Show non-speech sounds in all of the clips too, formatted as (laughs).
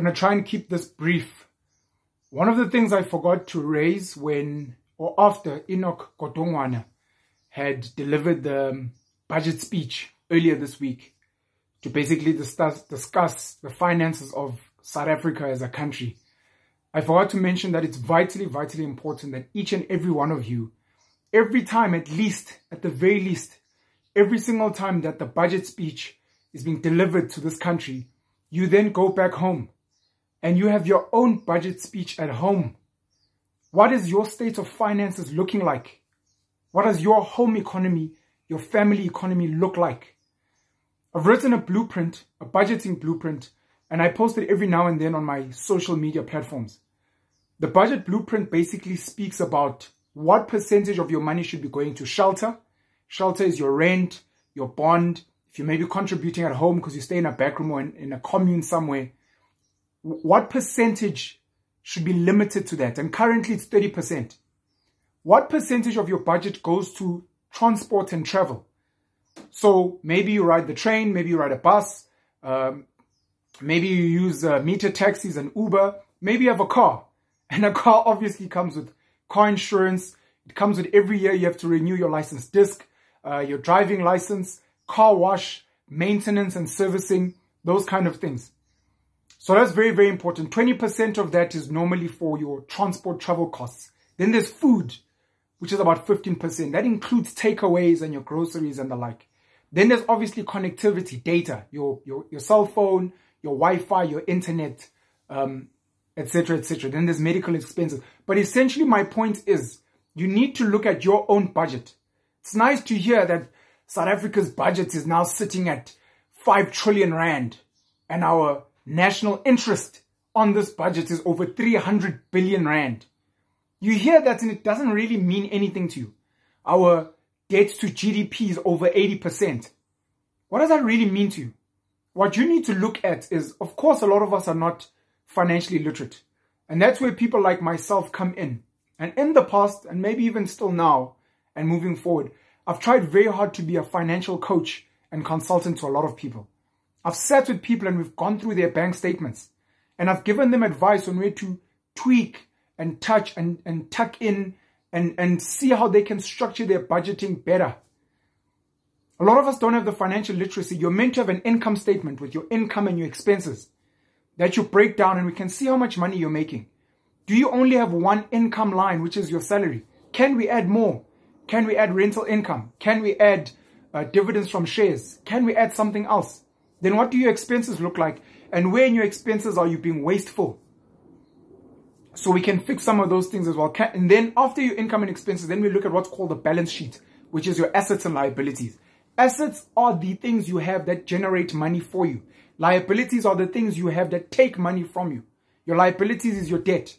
going to try and keep this brief. One of the things I forgot to raise when or after Enoch Godongwana had delivered the um, budget speech earlier this week to basically discuss, discuss the finances of South Africa as a country. I forgot to mention that it's vitally, vitally important that each and every one of you, every time at least, at the very least, every single time that the budget speech is being delivered to this country, you then go back home and you have your own budget speech at home. What is your state of finances looking like? What does your home economy, your family economy look like? I've written a blueprint, a budgeting blueprint, and I post it every now and then on my social media platforms. The budget blueprint basically speaks about what percentage of your money should be going to shelter. Shelter is your rent, your bond. If you may be contributing at home because you stay in a back room or in, in a commune somewhere, what percentage should be limited to that? And currently it's 30%. What percentage of your budget goes to transport and travel? So maybe you ride the train, maybe you ride a bus, um, maybe you use uh, meter taxis and Uber, maybe you have a car. (laughs) And a car obviously comes with car insurance. It comes with every year you have to renew your license disc, uh, your driving license, car wash, maintenance and servicing, those kind of things. So that's very, very important. 20% of that is normally for your transport travel costs. Then there's food, which is about 15%. That includes takeaways and your groceries and the like. Then there's obviously connectivity, data, your, your, your cell phone, your Wi-Fi, your internet, um, etc., etc. Then there's medical expenses. But essentially my point is you need to look at your own budget. It's nice to hear that South Africa's budget is now sitting at 5 trillion rand and our national interest on this budget is over 300 billion rand. You hear that and it doesn't really mean anything to you. Our debt to GDP is over 80%. What does that really mean to you? What you need to look at is, of course, a lot of us are not financially literate. And that's where people like myself come in. And in the past, and maybe even still now, and moving forward, I've tried very hard to be a financial coach and consultant to a lot of people. I've sat with people and we've gone through their bank statements. And I've given them advice on where to tweak and touch and, and tuck in and, and see how they can structure their budgeting better. A lot of us don't have the financial literacy. You're meant to have an income statement with your income and your expenses that you break down and we can see how much money you're making. Do you only have one income line, which is your salary? Can we add more? Can we add rental income? Can we add uh, dividends from shares? Can we add something else? Then what do your expenses look like? And where in your expenses are you being wasteful? So we can fix some of those things as well. And then after your income and expenses, then we look at what's called the balance sheet, which is your assets and liabilities. Assets are the things you have that generate money for you. Liabilities are the things you have that take money from you. Your liabilities is your debt.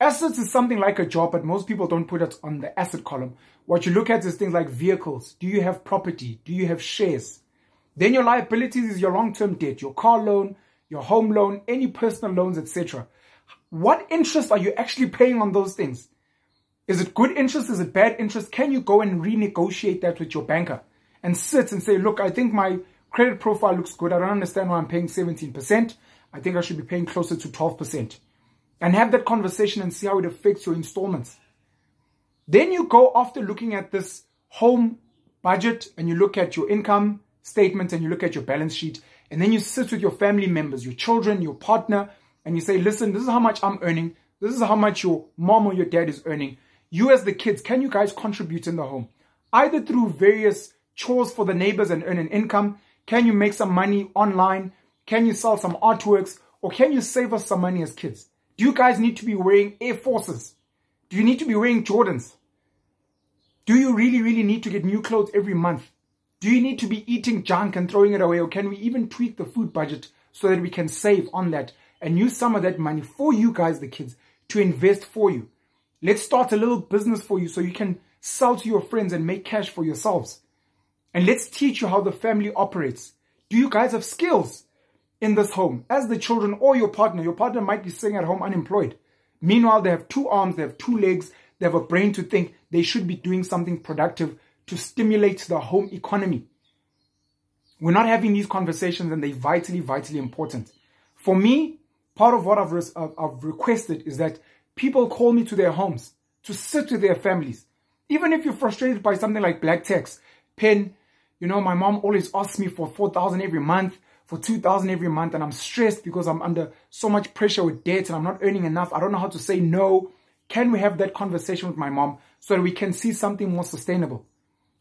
Assets is something like a job, but most people don't put it on the asset column. What you look at is things like vehicles. Do you have property? Do you have shares? Then your liabilities is your long-term debt, your car loan, your home loan, any personal loans, etc. What interest are you actually paying on those things? Is it good interest? Is it bad interest? Can you go and renegotiate that with your banker and sit and say, look, I think my credit profile looks good. I don't understand why I'm paying 17%. I think I should be paying closer to 12%. And have that conversation and see how it affects your installments. Then you go after looking at this home budget and you look at your income statement and you look at your balance sheet and then you sit with your family members, your children, your partner, and you say, listen, this is how much I'm earning. This is how much your mom or your dad is earning. You as the kids, can you guys contribute in the home? Either through various chores for the neighbors and earn an income. Can you make some money online? Can you sell some artworks? Or can you save us some money as kids? Do you guys need to be wearing Air Forces? Do you need to be wearing Jordans? Do you really, really need to get new clothes every month? Do you need to be eating junk and throwing it away? Or can we even tweak the food budget so that we can save on that and use some of that money for you guys, the kids, to invest for you? Let's start a little business for you so you can sell to your friends and make cash for yourselves. And let's teach you how the family operates. Do you guys have skills in this home as the children or your partner? Your partner might be sitting at home unemployed. Meanwhile, they have two arms, they have two legs, they have a brain to think. They should be doing something productive to stimulate the home economy. We're not having these conversations and they're vitally, vitally important. For me, part of what I've, I've requested is that people call me to their homes to sit with their families. Even if you're frustrated by something like black tax, pen, you know, my mom always asks me for 4,000 every month, for 2,000 every month, and I'm stressed because I'm under so much pressure with debt and I'm not earning enough. I don't know how to say no. Can we have that conversation with my mom so that we can see something more sustainable?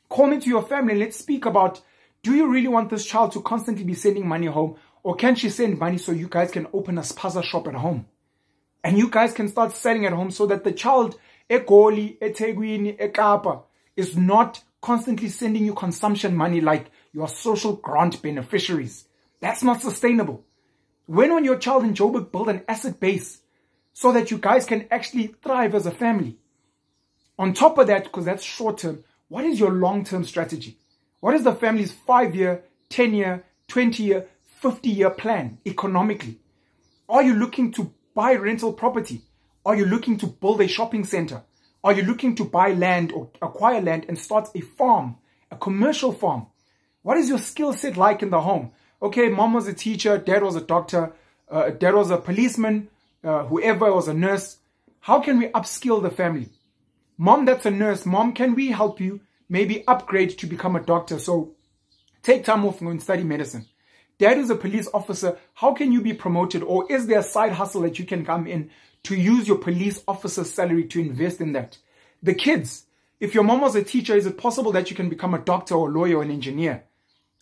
Call me to your family. and Let's speak about, do you really want this child to constantly be sending money home? Or can she send money so you guys can open a spaza shop at home? And you guys can start selling at home so that the child, Egoli, Ethekwini, Ekapa, is not constantly sending you consumption money like your social grant beneficiaries. That's not sustainable. When will your child in Joburg build an asset base so that you guys can actually thrive as a family? On top of that, because that's short term, what is your long term strategy? What is the family's five year, 10 year, 20 year, 50 year plan economically? Are you looking to buy rental property? Are you looking to build a shopping center? Are you looking to buy land or acquire land and start a farm, a commercial farm? What is your skill set like in the home? Okay, mom was a teacher, dad was a doctor, uh, dad was a policeman, uh, whoever was a nurse. How can we upskill the family? Mom, that's a nurse. Mom, can we help you maybe upgrade to become a doctor? So take time off and study medicine. Dad is a police officer. How can you be promoted? Or is there a side hustle that you can come in to use your police officer's salary to invest in that? The kids, if your mom was a teacher, is it possible that you can become a doctor or a lawyer or an engineer?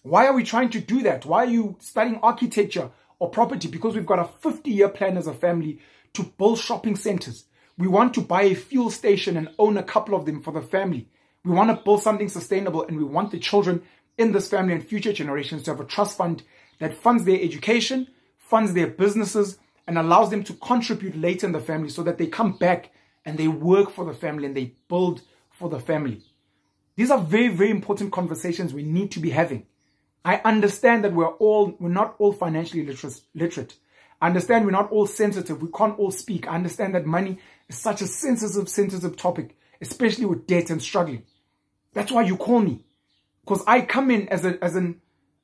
Why are we trying to do that? Why are you studying architecture or property? Because we've got a 50 year plan as a family to build shopping centers. We want to buy a fuel station and own a couple of them for the family. We want to build something sustainable and we want the children in this family and future generations to have a trust fund that funds their education, funds their businesses, and allows them to contribute later in the family so that they come back and they work for the family and they build for the family. These are very, very important conversations we need to be having. I understand that we're all, we're not all financially literate. I understand we're not all sensitive. We can't all speak. I understand that money is such a sensitive, sensitive topic, especially with debt and struggling. That's why you call me. Because I come in as, a, as an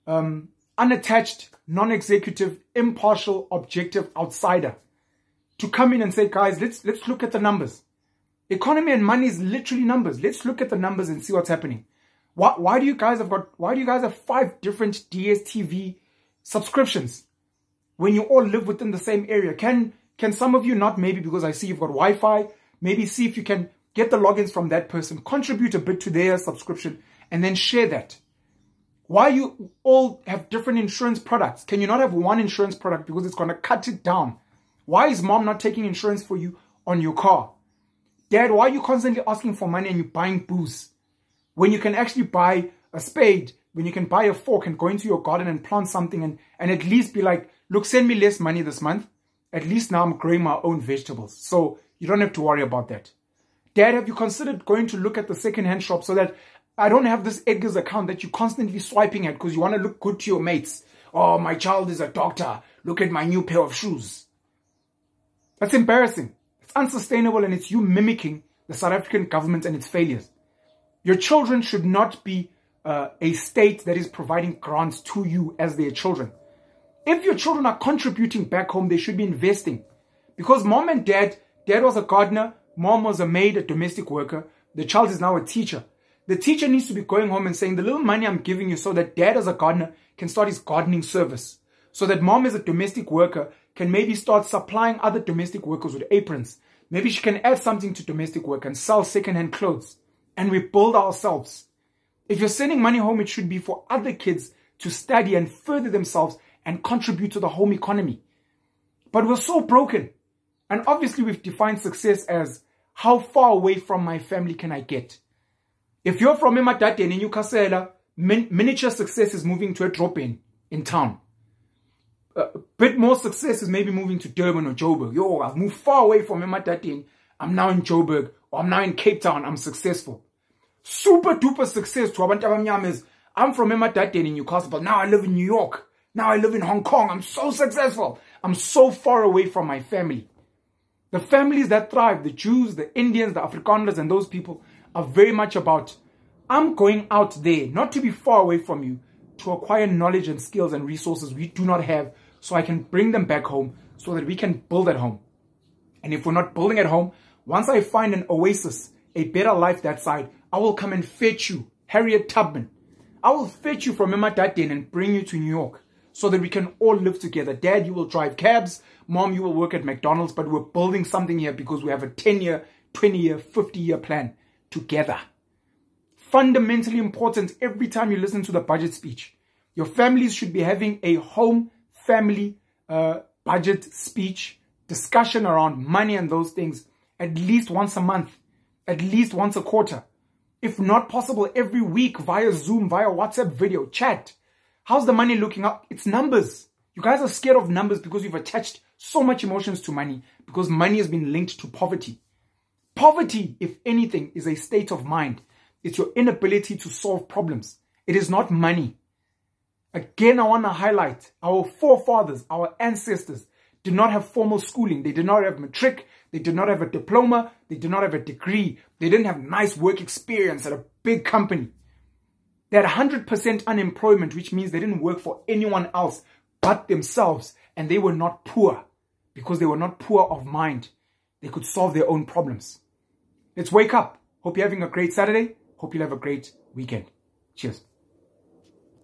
um, unattached, non-executive, impartial, objective outsider to come in and say, guys, let's let's look at the numbers. Economy and money is literally numbers. Let's look at the numbers and see what's happening. Why, why do you guys have got why do you guys have five different DSTV subscriptions when you all live within the same area? Can can some of you not maybe because I see you've got Wi-Fi, maybe see if you can get the logins from that person, contribute a bit to their subscription, and then share that. Why you all have different insurance products? Can you not have one insurance product because it's going to cut it down? Why is mom not taking insurance for you on your car? Dad, why are you constantly asking for money and you're buying booze? When you can actually buy a spade, when you can buy a fork and go into your garden and plant something and, and at least be like, look, send me less money this month. At least now I'm growing my own vegetables. So you don't have to worry about that. Dad, have you considered going to look at the second-hand shop so that I don't have this Edgar's account that you're constantly swiping at because you want to look good to your mates. Oh, my child is a doctor. Look at my new pair of shoes. That's embarrassing. It's unsustainable and it's you mimicking the South African government and its failures. Your children should not be uh, a state that is providing grants to you as their children. If your children are contributing back home, they should be investing. Because mom and dad, dad was a gardener, mom was a maid, a domestic worker, the child is now a teacher. The teacher needs to be going home and saying, the little money I'm giving you so that dad as a gardener can start his gardening service. So that mom as a domestic worker can maybe start supplying other domestic workers with aprons. Maybe she can add something to domestic work and sell secondhand clothes. And we build ourselves. If you're sending money home, it should be for other kids to study and further themselves and contribute to the home economy. But we're so broken. And obviously we've defined success as how far away from my family can I get? If you're from Emadadeni in Newcastle, min miniature success is moving to a drop in in town. A bit more success is maybe moving to Durban or Joburg. Yo, I've moved far away from Emadadeni. I'm now in Joburg or I'm now in Cape Town. I'm successful. Super duper success to abantu abamnyama is I'm from Emadadeni in Newcastle, but now I live in New York. Now I live in Hong Kong. I'm so successful. I'm so far away from my family. The families that thrive, the Jews, the Indians, the Afrikaners, and those people, are very much about I'm going out there, not to be far away from you, to acquire knowledge and skills and resources we do not have so I can bring them back home so that we can build at home. And if we're not building at home, once I find an oasis, a better life that side, I will come and fetch you, Harriet Tubman. I will fetch you from Emma Emadaden and bring you to New York so that we can all live together. Dad, you will drive cabs. Mom, you will work at McDonald's, but we're building something here because we have a 10 year, 20 year, 50 year plan together. Fundamentally important every time you listen to the budget speech. Your families should be having a home family uh, budget speech discussion around money and those things at least once a month, at least once a quarter. If not possible, every week via Zoom, via WhatsApp video, chat. How's the money looking up? It's numbers. You guys are scared of numbers because you've attached so much emotions to money because money has been linked to poverty. Poverty, if anything, is a state of mind. It's your inability to solve problems. It is not money. Again, I want to highlight our forefathers, our ancestors did not have formal schooling. They did not have matric. They did not have a diploma. They did not have a degree. They didn't have nice work experience at a big company. They had 100% unemployment, which means they didn't work for anyone else but themselves. And they were not poor because they were not poor of mind. They could solve their own problems. Let's wake up. Hope you're having a great Saturday. Hope you'll have a great weekend. Cheers.